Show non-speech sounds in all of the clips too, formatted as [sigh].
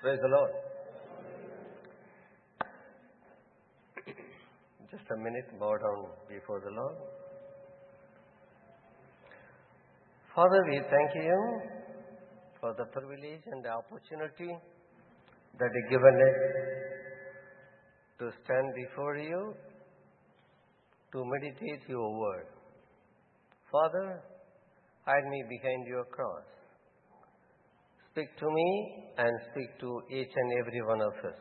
Praise the Lord. Just a minute, bow down before the Lord. Father, we thank you for the privilege and the opportunity that you given us to stand before you to meditate your word. Father, hide me behind your cross. Speak to me and speak to each and every one of us,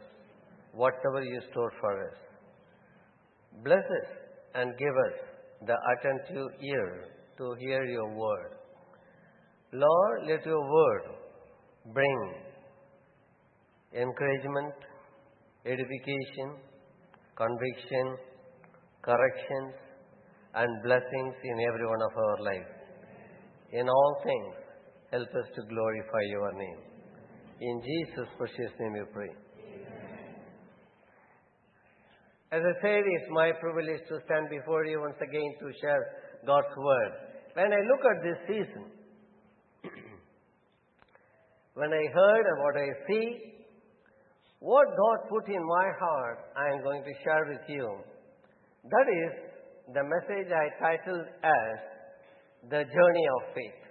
whatever you store for us. Bless us and give us the attentive ear to hear your word. Lord, let your word bring encouragement, edification, conviction, corrections, and blessings in every one of our lives. In all things, help us to glorify your name. In Jesus' precious name we pray. As I said, it's my privilege to stand before you once again to share God's word. When I look at this season, [clears throat] when I heard and what I see, what God put in my heart, I am going to share with you. That is the message I titled as The Journey of Faith.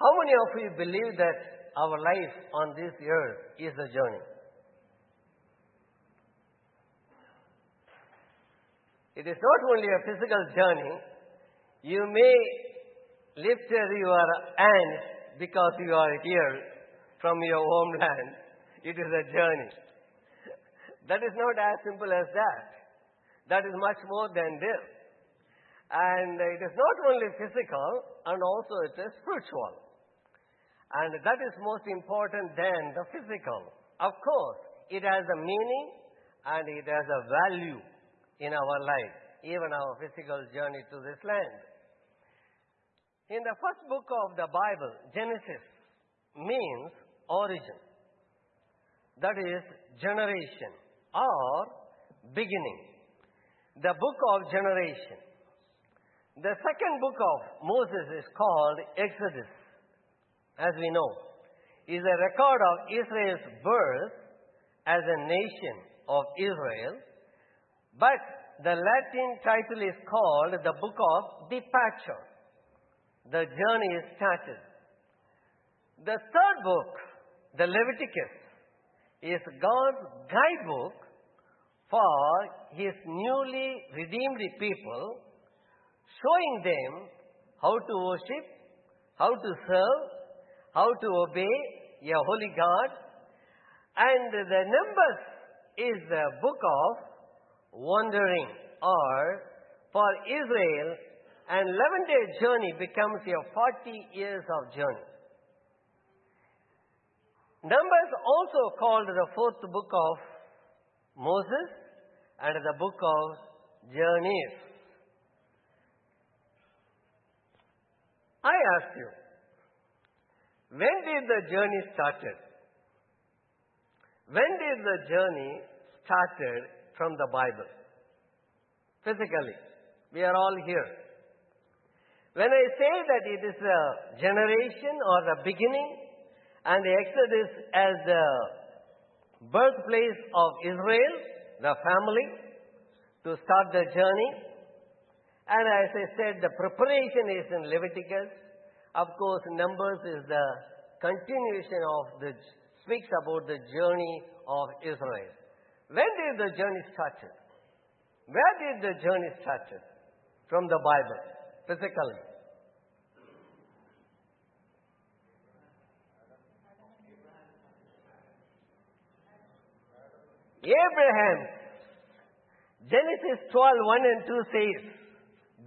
How many of you believe that our life on this earth is a journey? It is not only a physical journey. You may lift your hand because you are here from your homeland. It is a journey. [laughs] That is not as simple as that. That is much more than this. And it is not only physical, and also it is spiritual. And that is most important than the physical. Of course, it has a meaning and it has a value in our life, even our physical journey to this land. In the first book of the Bible, Genesis means origin. That is generation or beginning. The book of generation. The second book of Moses is called Exodus, as we know, is a record of Israel's birth as a nation of Israel but the Latin title is called the Book of Departure. The journey is started. The third book, the Leviticus, is God's guidebook for his newly redeemed people, showing them how to worship, how to serve, how to obey a holy God. And the Numbers is the book of wandering or for Israel an 11 day journey becomes a 40 years of journey. Numbers also called the fourth book of Moses and the book of journeys. I ask you, when did the journey started? When did the journey started from the Bible. Physically. We are all here. When I say that it is a generation or the beginning, and the Exodus as the birthplace of Israel, the family, to start the journey, and as I said, the preparation is in Leviticus. Of course, Numbers is the continuation of the, speaks about the journey of Israel. When did the journey started? Where did the journey started? From the Bible, physically. Abraham, Genesis 12, 1 and 2 says,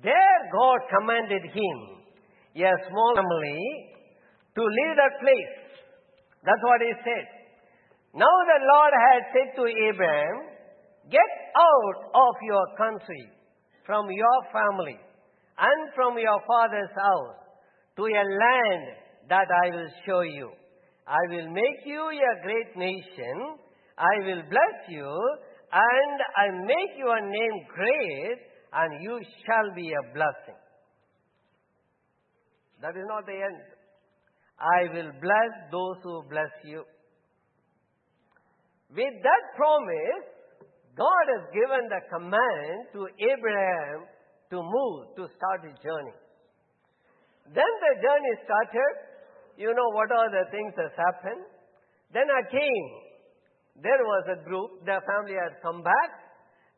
There God commanded him, a small family, to leave that place. That's what he said. Now the Lord had said to Abraham, Get out of your country, from your family, and from your father's house, to a land that I will show you. I will make you a great nation. I will bless you, and I make your name great, and you shall be a blessing. That is not the end. I will bless those who bless you. With that promise, God has given the command to Abraham to move, to start his journey. Then the journey started. You know what are the things that happened. Then again, there was a group, the family had come back.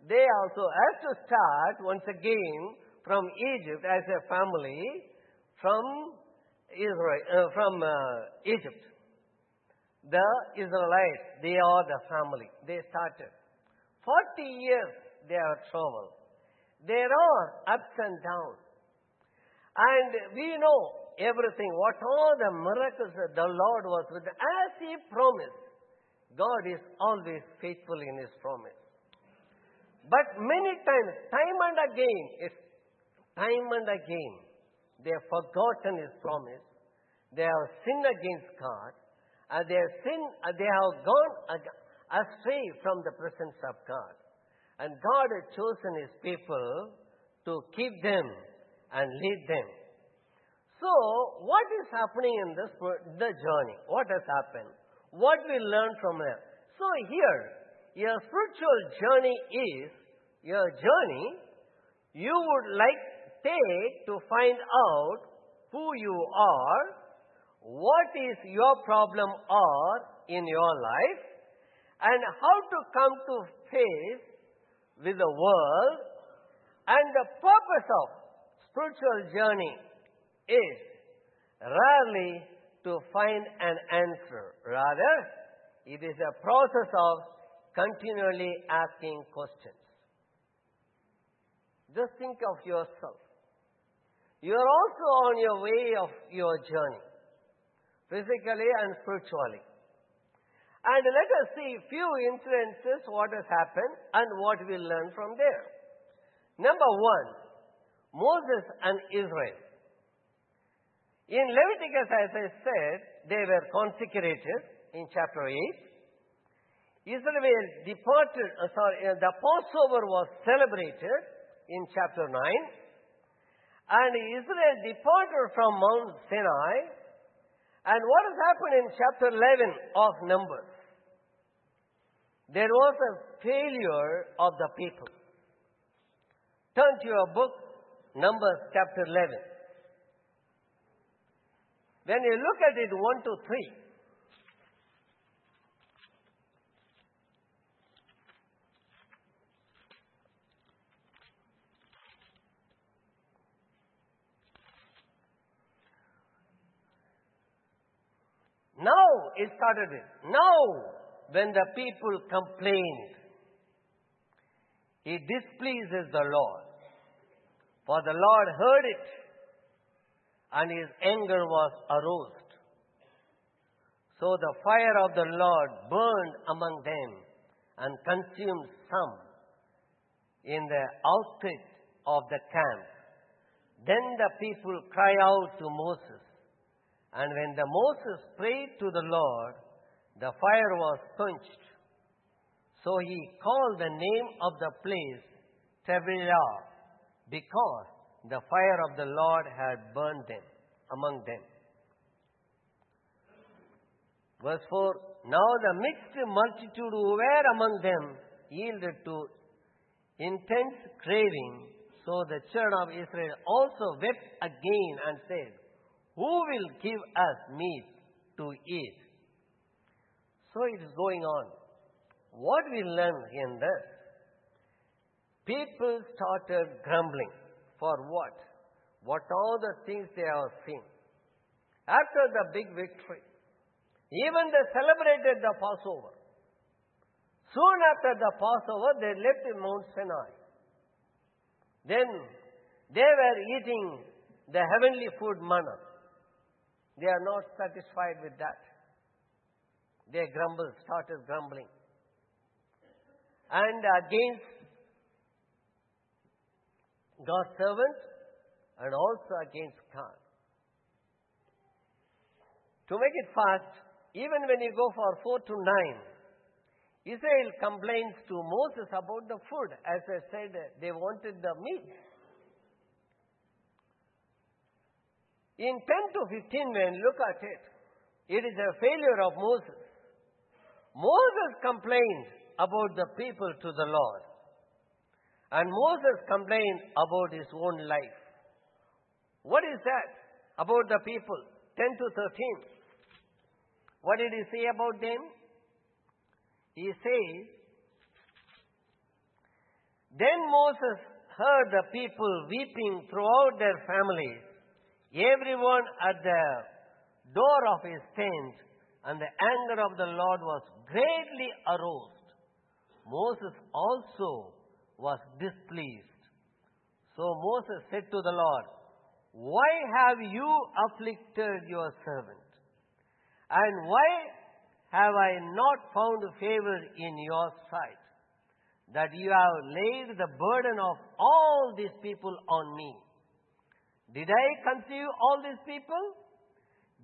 They also had to start once again from Egypt as a family from Israel, uh, from uh, Egypt. The Israelites, they are the family. They started. 40 years they have traveled. There are ups and downs. And we know everything. What all the miracles that the Lord was with. As He promised, God is always faithful in His promise. But many times, time and again, it's time and again, they have forgotten His promise. They have sinned against God. And they have sinned, uh, they have gone astray from the presence of God. And God has chosen His people to keep them and lead them. So, what is happening in this the journey? What has happened? What we learn from them? So here, your spiritual journey is your journey you would like take to find out who you are, what is your problem are in your life, and how to come to face with the world, and the purpose of spiritual journey is rarely to find an answer. Rather, it is a process of continually asking questions. Just think of yourself. You are also on your way of your journey, physically and spiritually. And let us see few incidences what has happened and what we learn from there. Number one, Moses and Israel. In Leviticus, as I said, they were consecrated in chapter 8. Israel departed, uh, sorry, uh, the Passover was celebrated in chapter 9. And Israel departed from Mount Sinai. And what has happened in chapter 11 of Numbers? There was a failure of the people. Turn to your book, Numbers chapter 11. When you look at it 1 to 3, It started it. Now, when the people complained, it displeases the Lord. For the Lord heard it, and his anger was aroused. So the fire of the Lord burned among them and consumed some in the outskirts of the camp. Then the people cried out to Moses. And when the Moses prayed to the Lord, the fire was quenched. So he called the name of the place Taberah, because the fire of the Lord had burned them among them. Verse 4 Now the mixed multitude who were among them yielded to intense craving. So the children of Israel also wept again and said, Who will give us meat to eat? So it is going on. What we learn in this? People started grumbling. For what? What all the things they have seen. After the big victory, even they celebrated the Passover. Soon after the Passover, they left the Mount Sinai. Then they were eating the heavenly food manna. They are not satisfied with that. They grumble, started grumbling. And against God's servant and also against God. To make it fast, even when you go for 4 to 9, Israel complains to Moses about the food. As I said, they wanted the meat. In 10 to 15, when look at it, it is a failure of Moses. Moses complained about the people to the Lord. And Moses complained about his own life. What is that about the people? 10 to 13. What did he say about them? He says, Then Moses heard the people weeping throughout their families, everyone at the door of his tent, and the anger of the Lord was greatly aroused. Moses also was displeased. So Moses said to the Lord, Why have you afflicted your servant? And why have I not found favor in your sight? That you have laid the burden of all these people on me. Did I conceive all these people?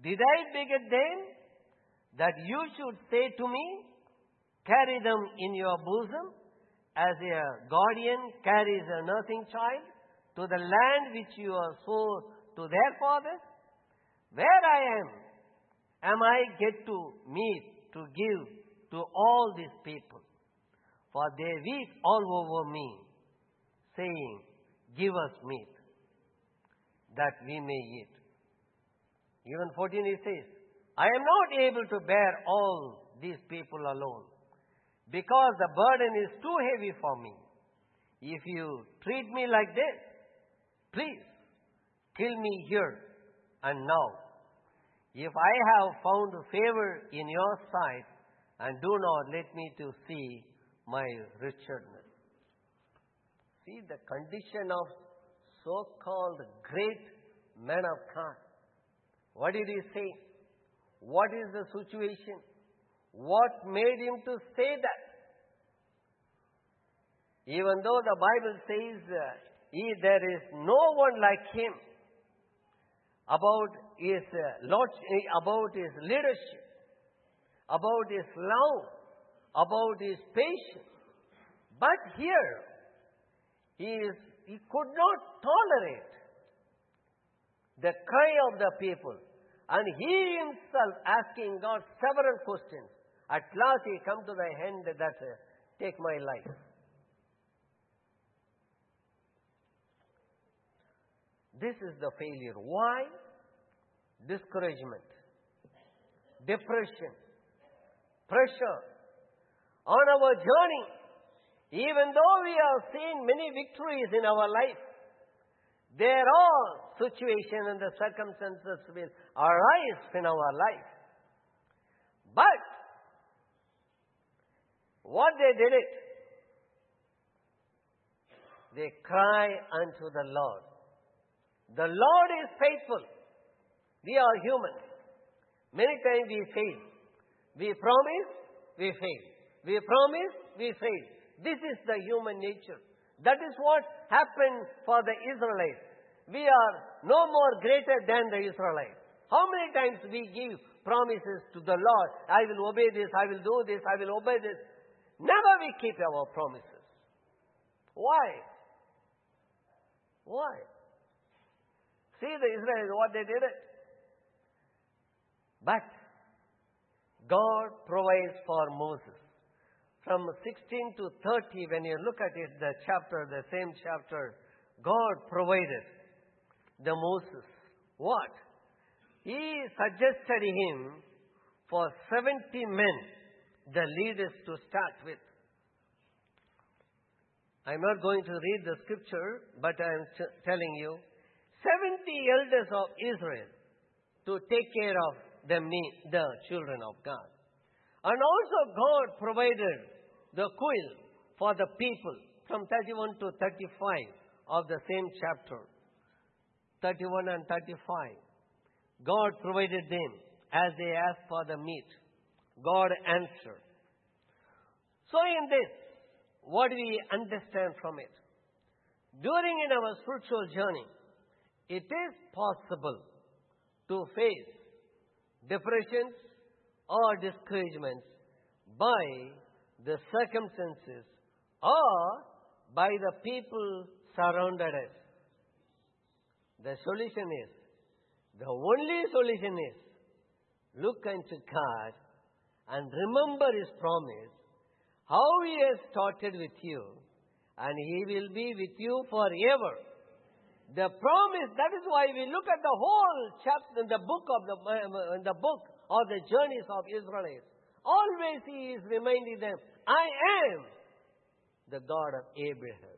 Did I beget them? That you should say to me, Carry them in your bosom, as a guardian carries a nursing child to the land which you are sold to their fathers? Where I am, am I get to meet to give to all these people? For they weep all over me, saying, Give us meat, that we may eat. Even 14 he says, I am not able to bear all these people alone, because the burden is too heavy for me. If you treat me like this, please kill me here and now. If I have found favor in your sight, and do not let me to see my wretchedness. See the condition of so-called great man of God. What did he say? What is the situation? What made him to say that? Even though the Bible says uh, he, there is no one like him about his uh, lord, about his leadership, about his love, about his patience. But here, he, is, he could not tolerate the cry of the people. And he himself asking God several questions. At last he come to the end that uh, take my life. This is the failure. Why? Discouragement, depression, pressure. On our journey, even though we have seen many victories in our life, there are situations and the circumstances will arise in our life. But what they did it, they cry unto the Lord. The Lord is faithful. We are human. Many times we fail. We promise, we fail. We promise, we fail. This is the human nature. That is what happened for the Israelites. We are no more greater than the Israelites. How many times we give promises to the Lord, I will obey this, I will do this, I will obey this. Never we keep our promises. Why? Why? See the Israelites, what they did it. But God provides for Moses. From 16 to 30, when you look at it, the chapter, the same chapter, God provided the Moses. What? He suggested him for 70 men, the leaders to start with. I'm not going to read the scripture, but I'm telling you 70 elders of Israel to take care of the, me- the children of God. And also, God provided the quill for the people from 31 to 35 of the same chapter. 31 and 35. God provided them as they asked for the meat. God answered. So, in this, what do we understand from it? During in our spiritual journey, it is possible to face depressions or discouragements by the circumstances or by the people surrounded us. The solution is, the only solution is, look unto God and remember his promise, how he has started with you, and he will be with you forever. The promise, that is why we look at the whole chapter in the book of the, uh, in the book of the journeys of Israelites. Always he is reminding them, I am the God of Abraham.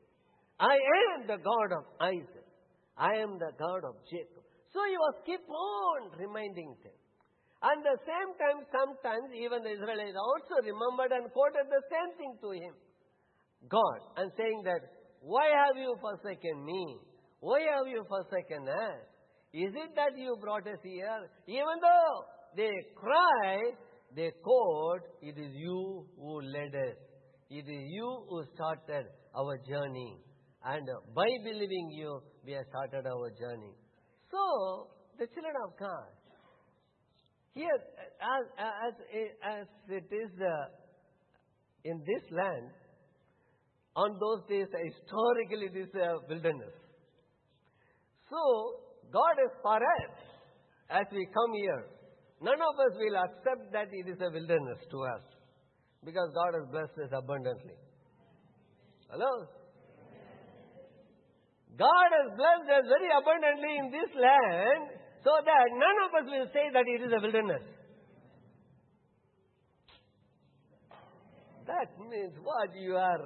I am the God of Isaac. I am the God of Jacob. So he was keep on reminding them. And the same time, sometimes even the Israelites also remembered and quoted the same thing to him. God, and saying that, why have you forsaken me? Why have you forsaken us? Is it that you brought us here? Even though they cry, they quote, it is you who led us. It is you who started our journey. And by believing you, we have started our journey. So, the children of God, here, as, as, as it is uh, in this land, on those days, historically, it is a wilderness. So, God is for us as we come here. None of us will accept that it is a wilderness to us because God has blessed us abundantly. Hello? God has blessed us very abundantly in this land so that none of us will say that it is a wilderness. That means what you are.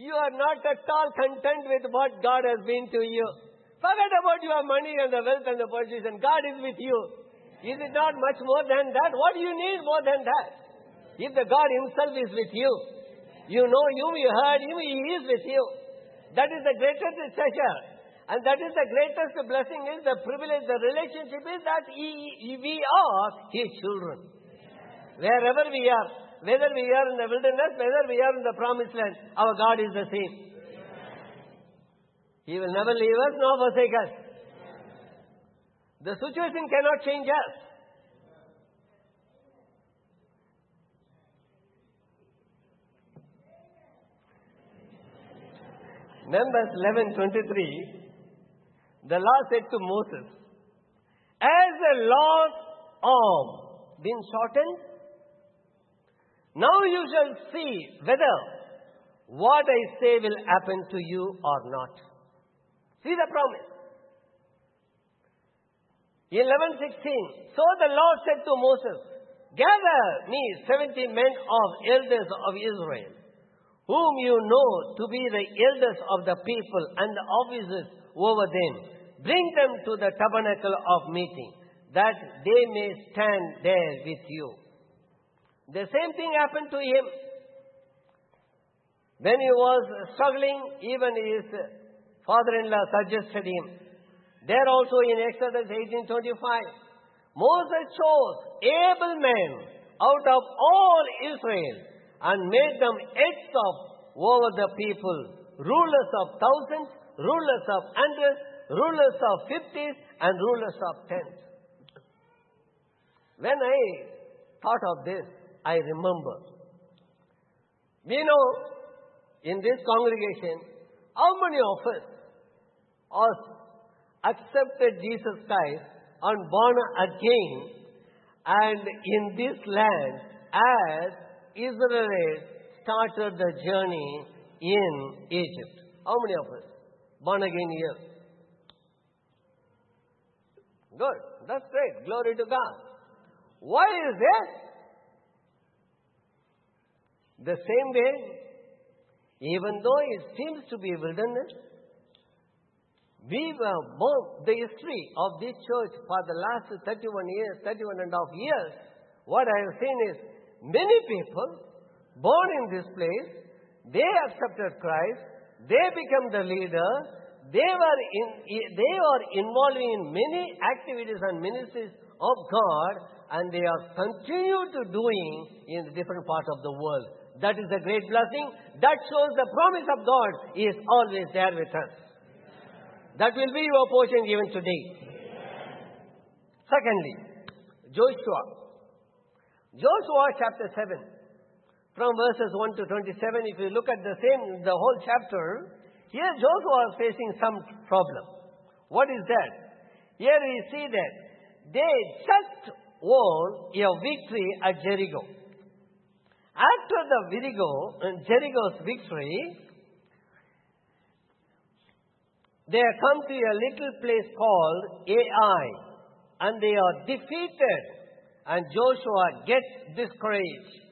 You are not at all content with what God has been to you. Forget about your money and the wealth and the position. God is with you. Is it not much more than that? What do you need more than that? If the God Himself is with you, you know Him, you heard Him, He is with you. That is the greatest treasure. And that is the greatest blessing is the privilege, the relationship is that he, we are His children. Wherever we are, whether we are in the wilderness, whether we are in the promised land, our God is the same. He will never leave us nor forsake us. The situation cannot change us. Numbers 11:23 the Lord said to Moses, As the Lord's arm been shortened, now you shall see whether what I say will happen to you or not. See the promise. 11:16. So the Lord said to Moses, Gather me seventy men of elders of Israel, whom you know to be the elders of the people and the officers over them Bring them to the tabernacle of meeting, that they may stand there with you. The same thing happened to him. When he was struggling, even his father-in-law suggested him. There also in Exodus 18:25, Moses chose able men out of all Israel and made them heads of over the people, rulers of thousands, rulers of hundreds, rulers of fifties and rulers of tens. When I thought of this, I remember. We know in this congregation how many of us are accepted Jesus Christ and born again and in this land as Israel started the journey in Egypt. How many of us born again here? Good. That's great. Glory to God. Why is this? The same way, even though it seems to be wilderness, we were born, the history of this church for the last 31 years, 31 and a half years, what I have seen is many people born in this place, they accepted Christ, they become the leader, they were, in, they were involving in many activities and ministries of God and they are continued to doing in different parts of the world. That is a great blessing. That shows the promise of God is always there with us. That will be your portion even today. Secondly, Joshua. Joshua chapter 7. From verses 1 to 27, if you look at the same, the whole chapter, here Joshua is facing some problem. What is that? Here we see that they just won a victory at Jericho. After the Jericho, uh, Jericho's victory, they come to a little place called Ai, and they are defeated. And Joshua gets discouraged.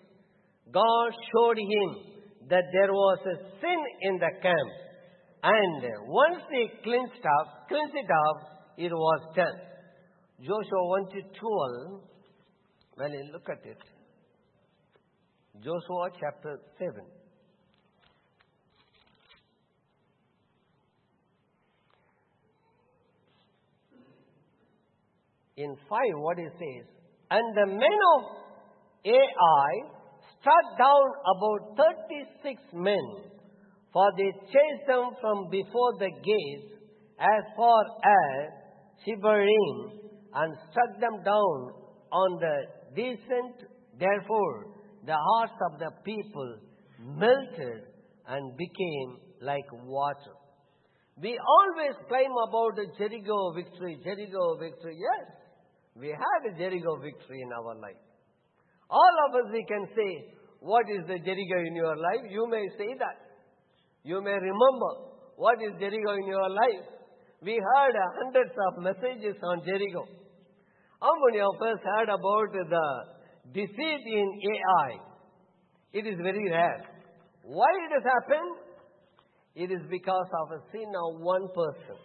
God showed him that there was a sin in the camp. And once they cleansed up, cleansed it up, it was done. Joshua 1 to 12, well, look at it. Joshua chapter 7. In 5, what it says, And the men of Ai struck down about 36 men, for they chased them from before the gates as far as Shebarim, and struck them down on the descent. Therefore, the hearts of the people melted and became like water. We always claim about the Jericho victory, Jericho victory. Yes, we had a Jericho victory in our life. All of us, we can say, what is the Jericho in your life? You may say that. You may remember what is Jericho in your life. We heard hundreds of messages on Jericho. How many of us heard about the deceit in Ai? It is very rare. Why it has happened? It is because of a sin of one person.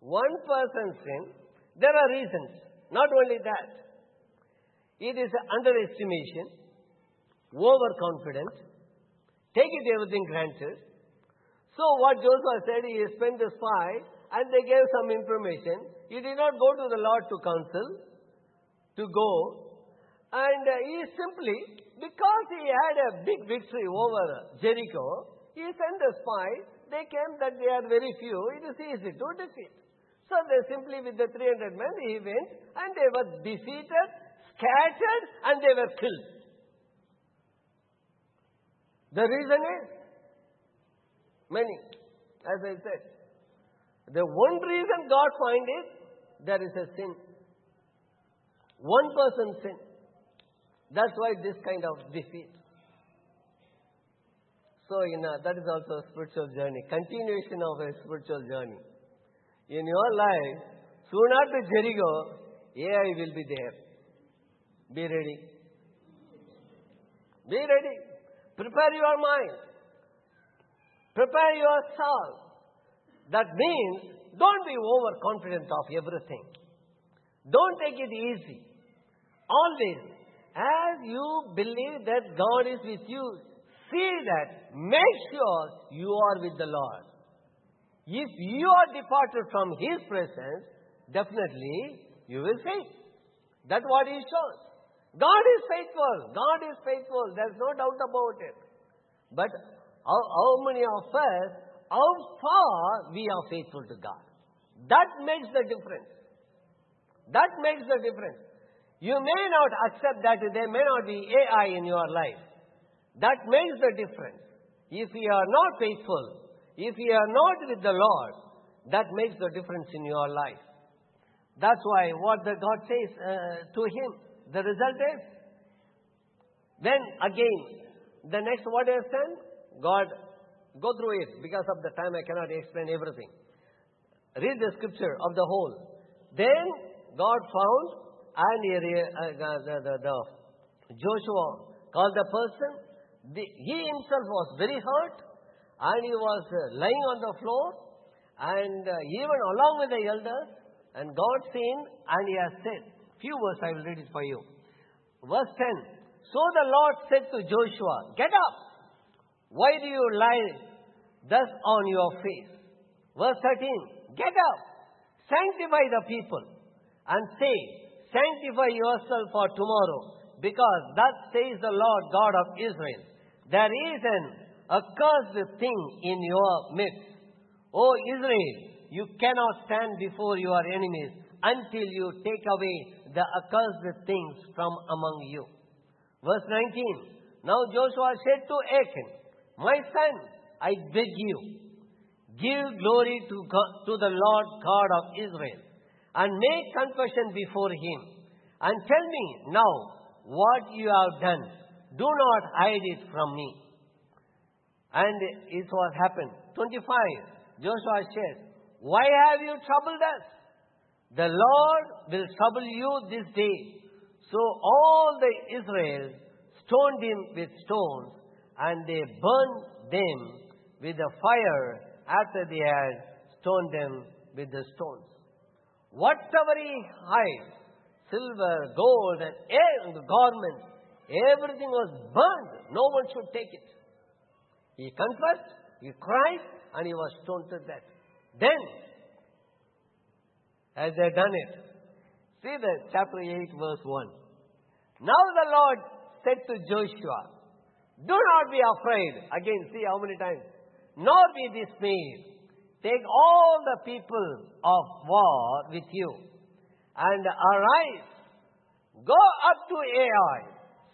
One person's sin. There are reasons. Not only that. It is underestimation, overconfidence, take everything granted. So what Joshua said, he spent the spy and they gave some information. He did not go to the Lord to counsel, to go. And uh, he simply, because he had a big victory over Jericho, he sent a spy. They came that they are very few. It is easy to defeat. So they simply with the 300 men, he went and they were defeated, scattered and they were killed. The reason is many, as I said. The one reason God find is there is a sin. One person sin. That's why this kind of defeat. So you uh, know, that is also a spiritual journey, continuation of a spiritual journey. In your life, soon after Jericho, Ai will be there. Be ready. Be ready. Prepare your mind. Prepare your soul. That means don't be overconfident of everything. Don't take it easy. Always, as you believe that God is with you, see that, make sure you are with the Lord. If you are departed from His presence, definitely you will fail. That's what He shows. God is faithful. God is faithful. There's no doubt about it. But how, how many of us, how far we are faithful to God? That makes the difference. That makes the difference. You may not accept that there may not be Ai in your life. That makes the difference. If you are not faithful, if you are not with the Lord, that makes the difference in your life. That's why what the God says uh, to him, the result is, then again, the next word is then, God, go through it. Because of the time I cannot explain everything. Read the scripture of the whole. Then God found and he, uh, the, the, the, Joshua called the person. The, he himself was very hurt and he was uh, lying on the floor and uh, even along with the elders and God seen and he has said, few words I will read it for you. Verse 10. So the Lord said to Joshua, get up. Why do you lie thus on your face? Verse 13. Get up. Sanctify the people and say, sanctify yourself for tomorrow because thus says the Lord God of Israel. There is an accursed thing in your midst. O Israel, you cannot stand before your enemies until you take away the accursed things from among you. Verse 19. Now Joshua said to Achan, My son, I beg you, give glory to, God, to the Lord God of Israel and make confession before him and tell me now what you have done. Do not hide it from me. And it was happened. 25. Joshua says, Why have you troubled us? The Lord will trouble you this day. So all the Israel stoned him with stones, and they burned them with the fire after they had stoned them with the stones. Whatever he hides, silver, gold, and garments, everything was burned. No one should take it. He confessed, he cried, and he was stoned to death. Then, as they done it, see the chapter 8, verse 1. Now the Lord said to Joshua, Do not be afraid. Again, see how many times. Nor be dismayed. Take all the people of war with you and arise. Go up to Ai.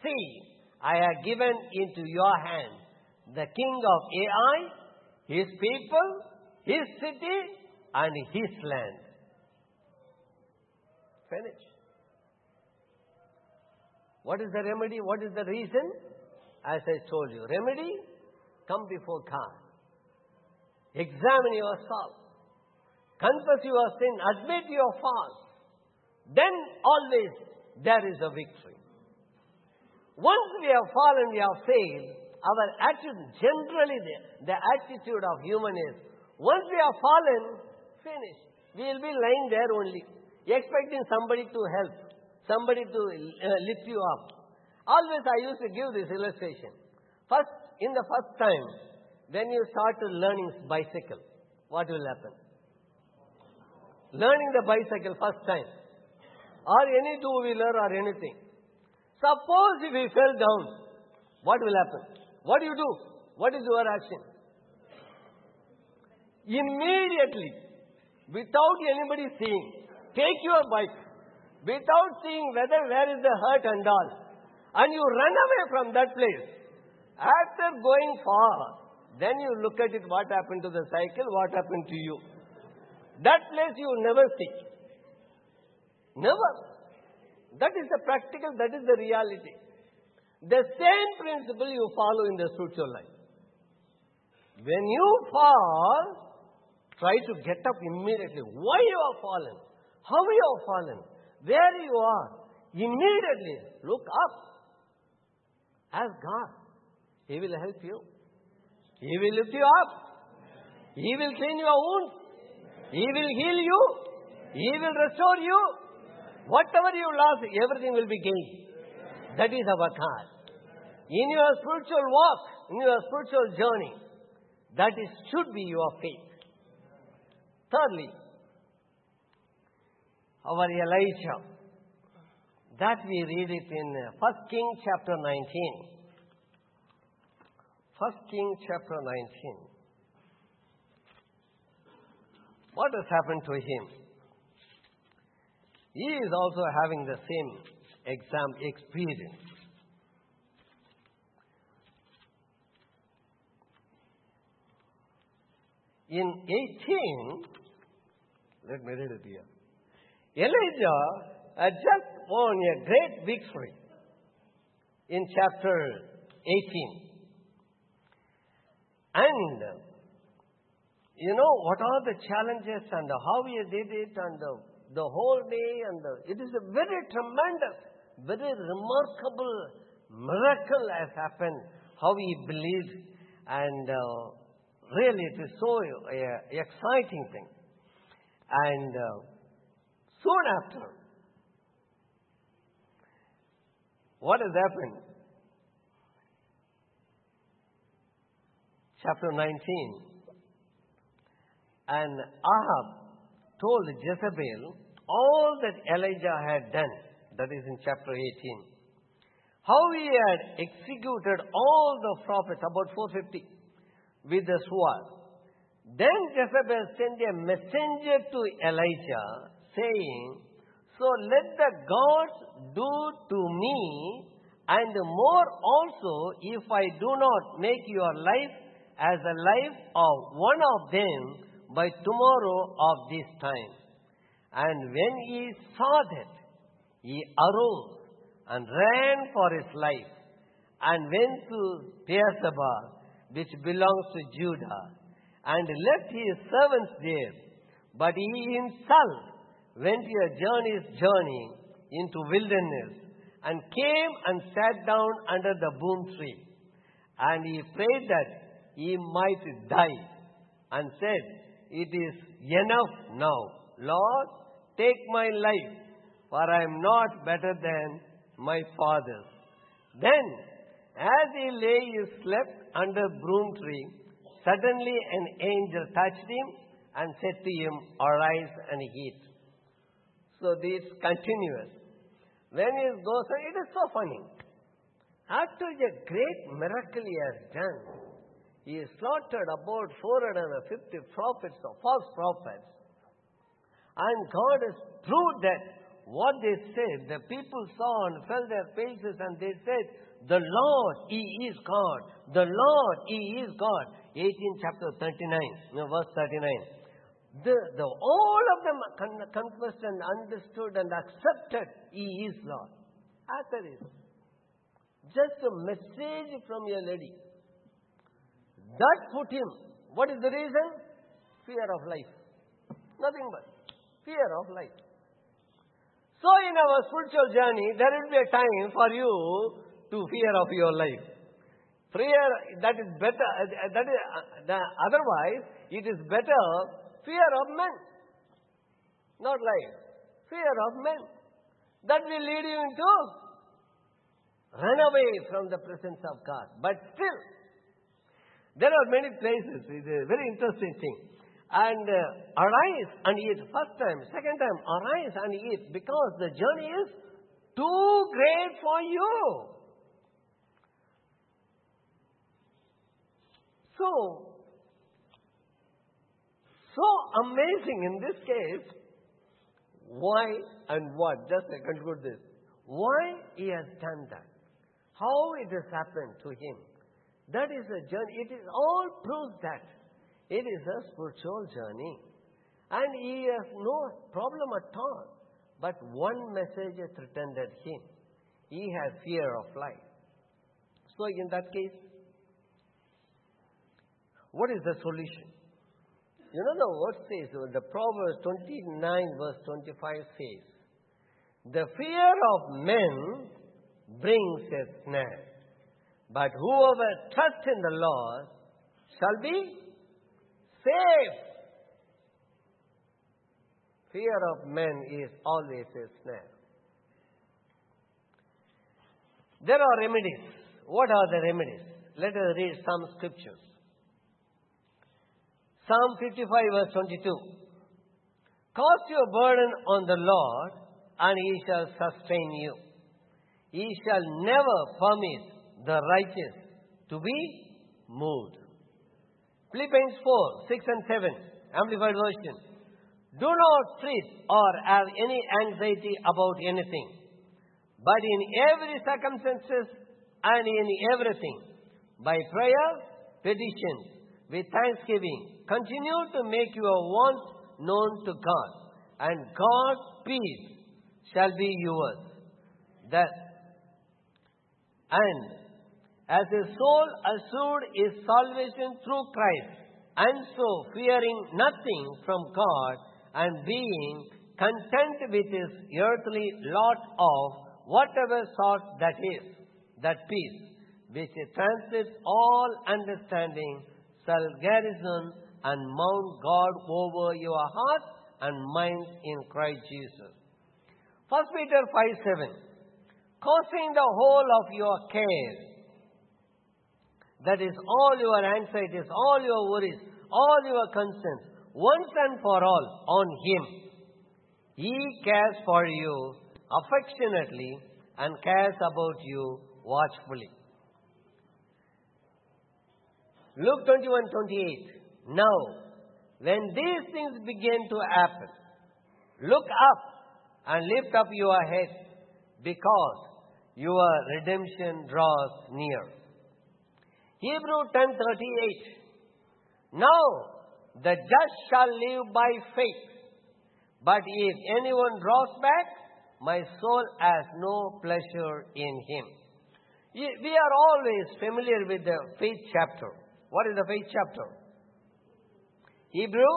See, I have given into your hand the king of Ai, his people, his city, and his land. Finish. What is the remedy? What is the reason? As I told you, remedy, come before God. Examine yourself. Confess your sin. Admit your fault. Then always there is a victory. Once we have fallen, we have failed, our attitude, generally the, the attitude of human is, once we are fallen, finished. We will be lying there only, expecting somebody to help, somebody to uh, lift you up. Always I used to give this illustration. First, in the first time, when you start learning bicycle, what will happen? Learning the bicycle first time, or any two-wheeler or anything. Suppose if we fell down, what will happen? What do you do? What is your action? Immediately, without anybody seeing, take your bike, without seeing whether where is the hurt and all, and you run away from that place. After going far, then you look at it, what happened to the cycle, what happened to you. That place you never see. Never. That is the practical, that is the reality. The same principle you follow in the spiritual life. When you fall, try to get up immediately. Why you have fallen? How you have fallen? Where you are? Immediately look up. Ask God. He will help you. He will lift you up. He will clean your wounds. He will heal you. He will restore you. Whatever you lost, everything will be gained. That is our God. In your spiritual walk, in your spiritual journey, that is, should be your faith. Thirdly, our Elijah. That we read it in uh, 1 King chapter 19. 1 King chapter 19. What has happened to him? He is also having the same exam experience. In 18, let me read it here. Elijah had just won a great victory in chapter 18. And you know what are the challenges and how he did it and the, the whole day and the, it is a very tremendous, very remarkable miracle has happened. How he believed and uh, really it is so uh, exciting thing. And uh, soon after, what has happened? Chapter 19. And Ahab told Jezebel all that Elijah had done. That is in chapter 18. How he had executed all the prophets, about 450, with the sword. Then Jezebel sent a messenger to Elijah, saying, So let the gods do to me, and more also, if I do not make your life as the life of one of them by tomorrow of this time. And when he saw that, he arose and ran for his life and went to Beersheba, which belongs to Judah, and left his servants there. But he himself went a journey's journey into wilderness and came and sat down under the broom tree. And he prayed that he might die and said, It is enough now. Lord, take my life, for I am not better than my fathers. Then, as he lay, he slept under broom tree. Suddenly an angel touched him and said to him, Arise and eat. So this continuous. When he goes, it is so funny. After a great miracle he has done, he slaughtered about 450 prophets or false prophets. And God has proved that what they said, the people saw and fell their faces and they said, The Lord, He is God. The Lord, He is God. 18 chapter 39, no, verse 39. The, the, all of them con- confessed and understood and accepted He is Lord. After this, just a message from your lady. That put him. What is the reason? Fear of life. Nothing but fear of life. So in our spiritual journey, there will be a time for you to fear of your life. Fear that is better. That is otherwise, it is better fear of men, not life. Fear of men. That will lead you into run away from the presence of God. But still, there are many places. It's a very interesting thing. And uh, arise and eat. First time, second time, arise and eat because the journey is too great for you. So, so amazing in this case. Why and what? Just I conclude this. Why he has done that? How it has happened to him? That is a journey. It is all proves that it is a spiritual journey. And he has no problem at all. But one message threatened him. He has fear of life. So in that case, what is the solution? You know the word says, the Proverbs 29 verse 25 says, The fear of men brings a snare, but whoever trusts in the Lord shall be safe. Fear of men is always a snare. There are remedies. What are the remedies? Let us read some scriptures. Psalm 55 verse 22. Cast your burden on the Lord and he shall sustain you. He shall never permit the righteous to be moved. Philippians 4, 6 and 7, Amplified Version. Do not fret or have any anxiety about anything, but in every circumstances and in everything, by prayer, petition, with thanksgiving, continue to make your wants known to God, and God's peace shall be yours. That and as a soul assured is salvation through Christ, and so fearing nothing from God and being content with his earthly lot of whatever sort that is, that peace, which transcends all understanding, shall garrison and mount God over your heart and mind in Christ Jesus. 1 Peter 5 7. Causing the whole of your care that is all your anxieties, all your worries, all your concerns, once and for all on Him. He cares for you affectionately and cares about you watchfully. Luke 21 28. Now, when these things begin to happen, look up and lift up your head because your redemption draws near. Hebrew 10:38 Now the just shall live by faith but if anyone draws back my soul has no pleasure in him. We are always familiar with the faith chapter. What is the faith chapter? Hebrew?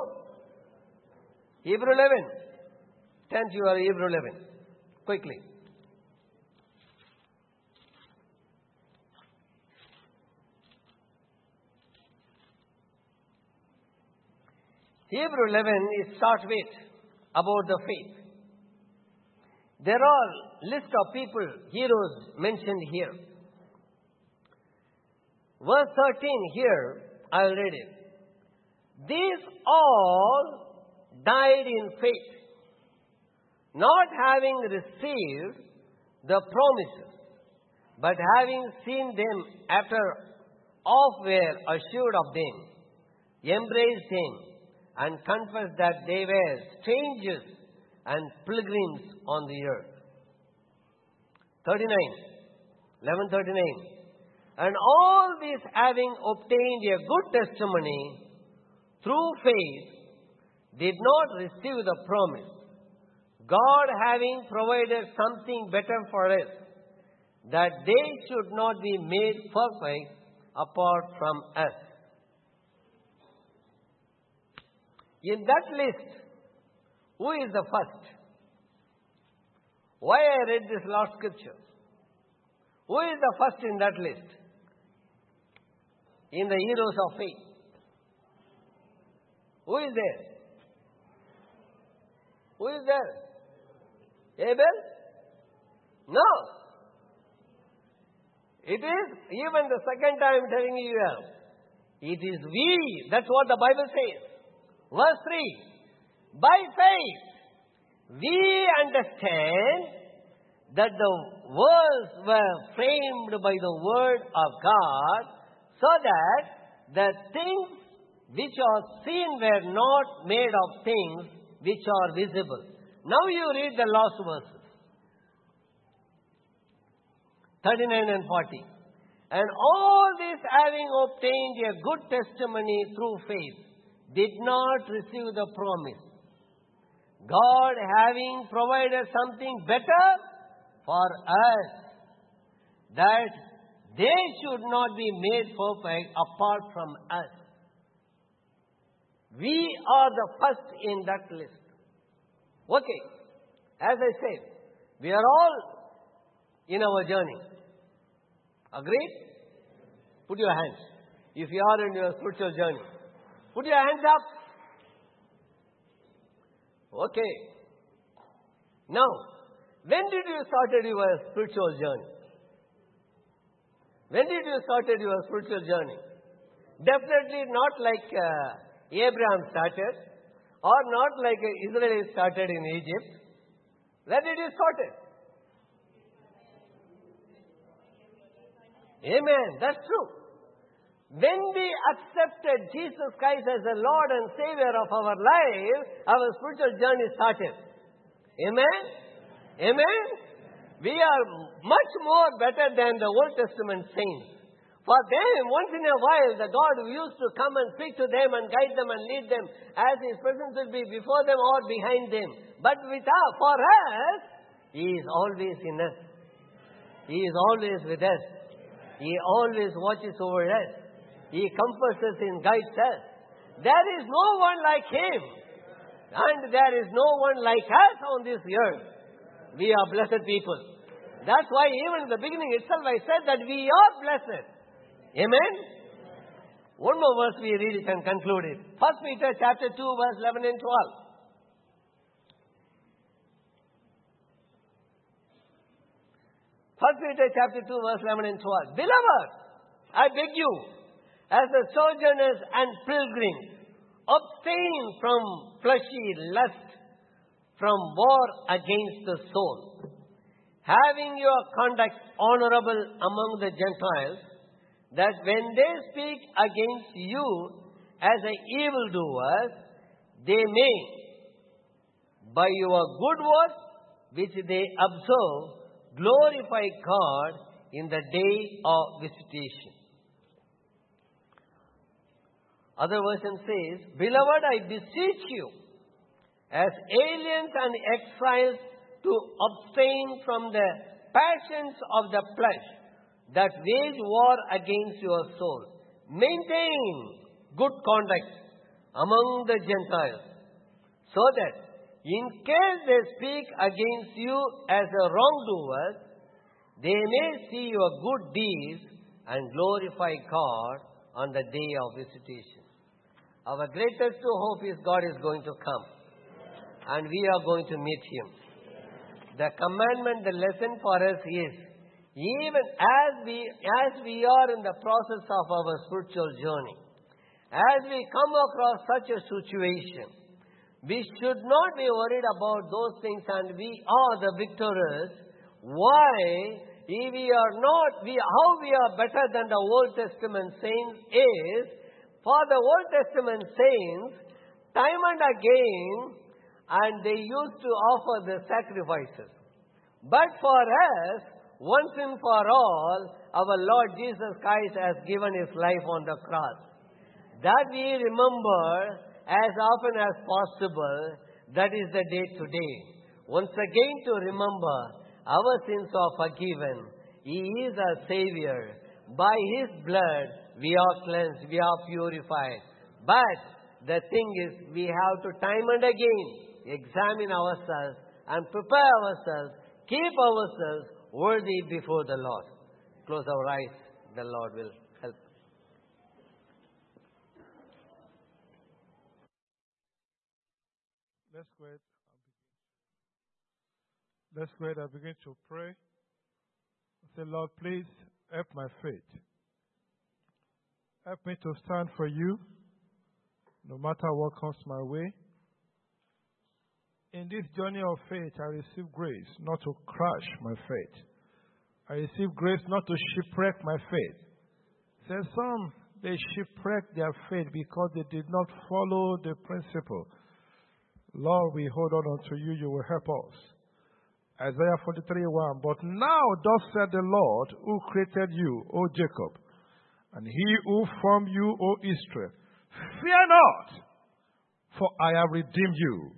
Hebrew 11. Turn to your Hebrew 11. Quickly. Hebrew 11 is start with about the faith. There are list of people, heroes mentioned here. Verse 13 here, I'll read it. These all died in faith, not having received the promises, but having seen them after off were assured of them, embraced them, and confessed that they were strangers and pilgrims on the earth. 39. 1139. And all these having obtained a good testimony through faith did not receive the promise. God having provided something better for us, that they should not be made perfect apart from us. In that list, who is the first? Why I read this last scripture? Who is the first in that list? In the heroes of faith. Who is there? Who is there? Abel? No. It is even the second time telling you. It is we. That's what the Bible says. Verse 3. By faith, we understand that the worlds were framed by the word of God, so that the things which are seen were not made of things which are visible. Now you read the last verses 39 and 40. And all this having obtained a good testimony through faith, did not receive the promise. God having provided something better for us, that they should not be made perfect apart from us. We are the first in that list. Okay, as I said, we are all in our journey. Agreed? Put your hands. If you are in your spiritual journey, put your hands up. Okay. Now, when did you started your spiritual journey? When did you started your spiritual journey? Definitely not like uh, Abraham started, or not like uh, Israel started in Egypt. When did you started? Amen. That's true. When we accepted Jesus Christ as the Lord and Savior of our life, our spiritual journey started. Amen? Amen? We are much more better than the Old Testament saints. For them, once in a while, the God who used to come and speak to them and guide them and lead them, as His presence will be before them or behind them. But with us, for us, He is always in us. He is always with us. He always watches over us. He comforts us and guides us. There is no one like Him. And there is no one like us on this earth. We are blessed people. That's why even in the beginning itself I said that we are blessed. Amen? One more verse we read it and conclude it. First Peter chapter 2 verse 11 and 12. First Peter chapter 2 verse 11 and 12. Beloved, I beg you, as the sojourners and pilgrims, abstain from fleshy lust, from war against the soul, having your conduct honorable among the Gentiles, that when they speak against you as a evildoers, they may, by your good works which they observe, glorify God in the day of visitation. Other version says, Beloved, I beseech you, as aliens and exiles to abstain from the passions of the flesh that wage war against your soul. Maintain good conduct among the Gentiles, so that in case they speak against you as a wrongdoer, they may see your good deeds and glorify God on the day of visitation. Our greatest hope is God is going to come and we are going to meet Him. The commandment, the lesson for us is even as we, as we are in the process of our spiritual journey, as we come across such a situation, we should not be worried about those things and we are the victors. Why? If we are not, we, how we are better than the Old Testament saints is, for the Old Testament saints, time and again, and they used to offer the sacrifices. But for us, once and for all, our Lord Jesus Christ has given his life on the cross. That we remember as often as possible, that is the day today. Once again to remember, our sins are forgiven. He is our Savior. By His blood, we are cleansed, we are purified. But the thing is, we have to time and again examine ourselves and prepare ourselves, keep ourselves worthy before the Lord. Close our eyes, the Lord will help. Let's go ahead. Let's go ahead and begin to pray. Say, Lord, please help my faith. Help me to stand for you no matter what comes my way. In this journey of faith, I receive grace not to crush my faith. I receive grace not to shipwreck my faith. Says some, they shipwreck their faith because they did not follow the principle. Lord, we hold on unto you, you will help us. Isaiah 43 1. But now, thus said the Lord, who created you, O Jacob, and he who formed you, O Israel, fear not, for I have redeemed you.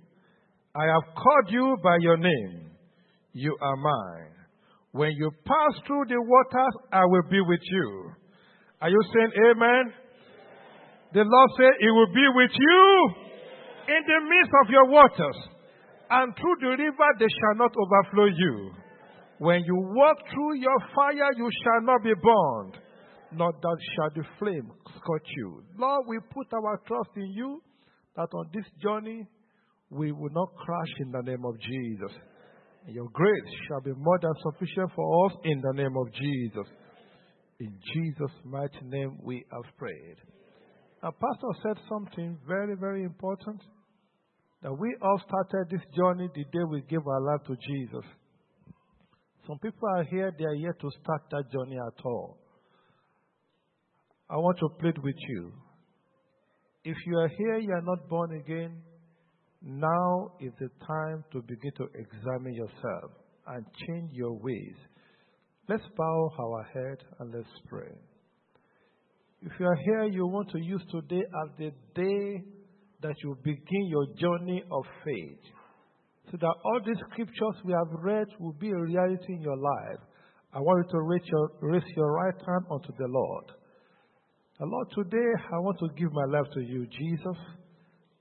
I have called you by your name. You are mine. When you pass through the waters, I will be with you. Are you saying amen? The Lord said, He will be with you in the midst of your waters. And through the river, they shall not overflow you. When you walk through your fire, you shall not be burned, nor that shall the flame scorch you. Lord, we put our trust in you that on this journey, we will not crash in the name of Jesus. Your grace shall be more than sufficient for us in the name of Jesus. In Jesus' mighty name we have prayed. Now, Pastor said something very, very important that we all started this journey the day we gave our life to Jesus. Some people are here, they are yet to start that journey at all. I want to plead with you. If you are here, you are not born again, now is the time to begin to examine yourself and change your ways. Let's bow our head and let's pray. If you are here, you want to use today as the day that you begin your journey of faith. So that all these scriptures we have read will be a reality in your life. I want you to raise your, raise your right hand unto the Lord. Lord, today I want to give my life to you, Jesus.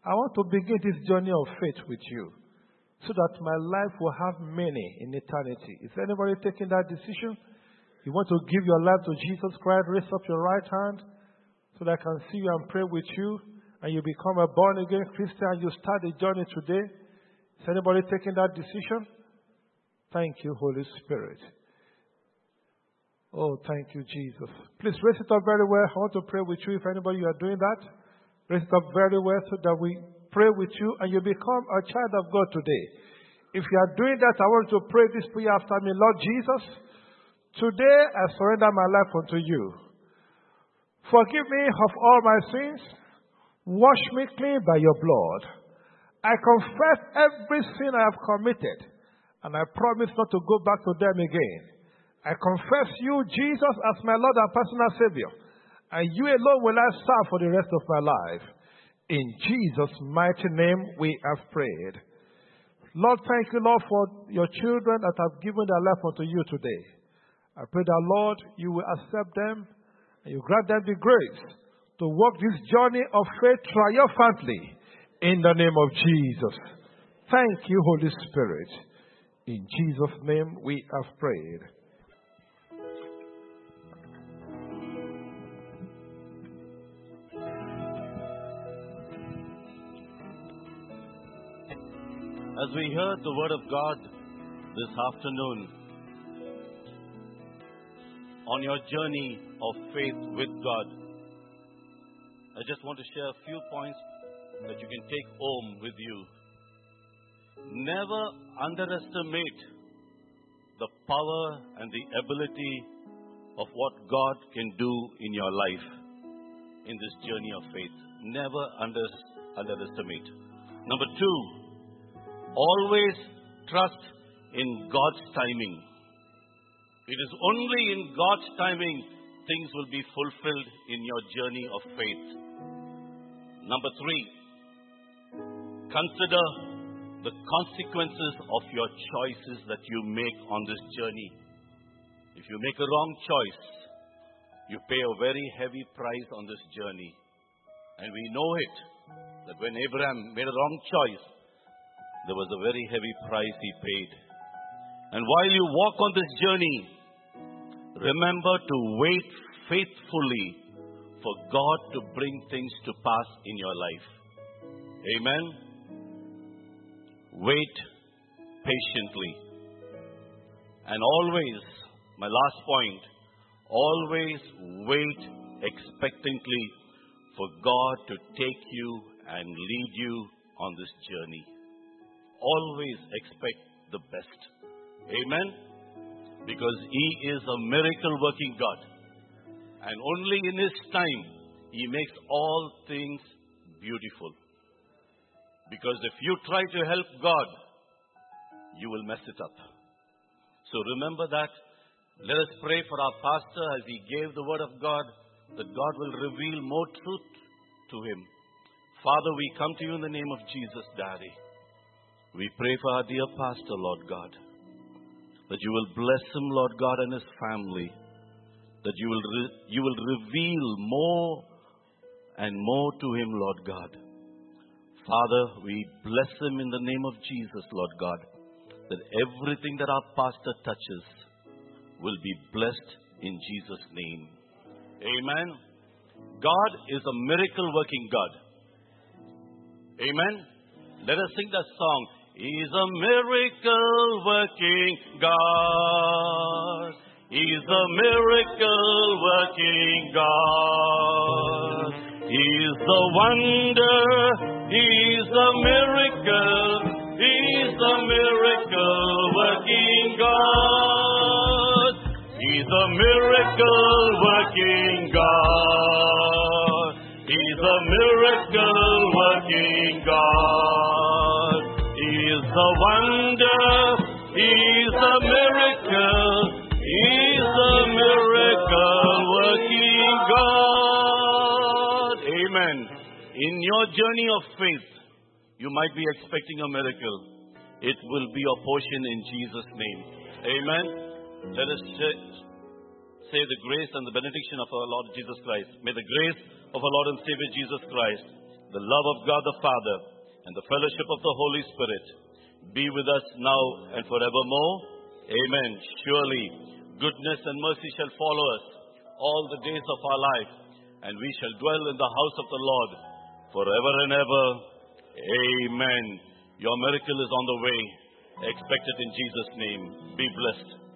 I want to begin this journey of faith with you so that my life will have meaning in eternity. Is anybody taking that decision? You want to give your life to Jesus Christ? Raise up your right hand so that I can see you and pray with you and you become a born again Christian. And you start the journey today. Is anybody taking that decision? Thank you, Holy Spirit. Oh, thank you, Jesus. Please raise it up very well. I want to pray with you if anybody you are doing that. Raise it up very well so that we pray with you and you become a child of God today. If you are doing that, I want to pray this prayer after me. Lord Jesus, today I surrender my life unto you. Forgive me of all my sins. Wash me clean by your blood. I confess every sin I have committed, and I promise not to go back to them again. I confess you, Jesus, as my Lord and personal Savior and you alone will I serve for the rest of my life. In Jesus' mighty name we have prayed. Lord, thank you, Lord, for your children that have given their life unto you today. I pray that, Lord, you will accept them and you grant them the grace to walk this journey of faith triumphantly in the name of Jesus. Thank you, Holy Spirit. In Jesus' name we have prayed. As we heard the word of God this afternoon, on your journey of faith with God, I just want to share a few points that you can take home with you. Never underestimate the power and the ability of what God can do in your life in this journey of faith. Never under, underestimate. Number two, always trust in God's timing. It is only in God's timing things will be fulfilled in your journey of faith. Number three, consider the consequences of your choices that you make on this journey. If you make a wrong choice, you pay a very heavy price on this journey. And we know it that when Abraham made a wrong choice, there was a very heavy price he paid. And while you walk on this journey, remember to wait faithfully for God to bring things to pass in your life. Amen. Wait patiently. And always, my last point, always wait expectantly for God to take you and lead you on this journey always expect the best. Amen? Because He is a miracle working God. And only in His time, He makes all things beautiful. Because if you try to help God, you will mess it up. So remember that. Let us pray for our pastor as he gave the word of God, that God will reveal more truth to him. Father, we come to you in the name of Jesus, Daddy. We pray for our dear pastor, Lord God, that you will bless him, Lord God, and his family, that you will, re- you will reveal more and more to him, Lord God. Father, we bless him in the name of Jesus, Lord God, that everything that our pastor touches will be blessed in Jesus' name. Amen. God is a miracle working God. Amen. Let us sing that song. He's a miracle working God. He's a miracle working God. He's a wonder. He's a miracle. He's a miracle working God. He's a miracle working God. He's a miracle working God. A wonder. He's a miracle. He's a miracle working God. Amen. In your journey of faith, you might be expecting a miracle. It will be your portion in Jesus' name. Amen. Let us say the grace and the benediction of our Lord Jesus Christ. May the grace of our Lord and Savior Jesus Christ, the love of God the Father, and the fellowship of the Holy Spirit be with us now and forevermore. Amen. Surely goodness and mercy shall follow us all the days of our life, and we shall dwell in the house of the Lord forever and ever. Amen. Your miracle is on the way. Expect it in Jesus' name. Be blessed.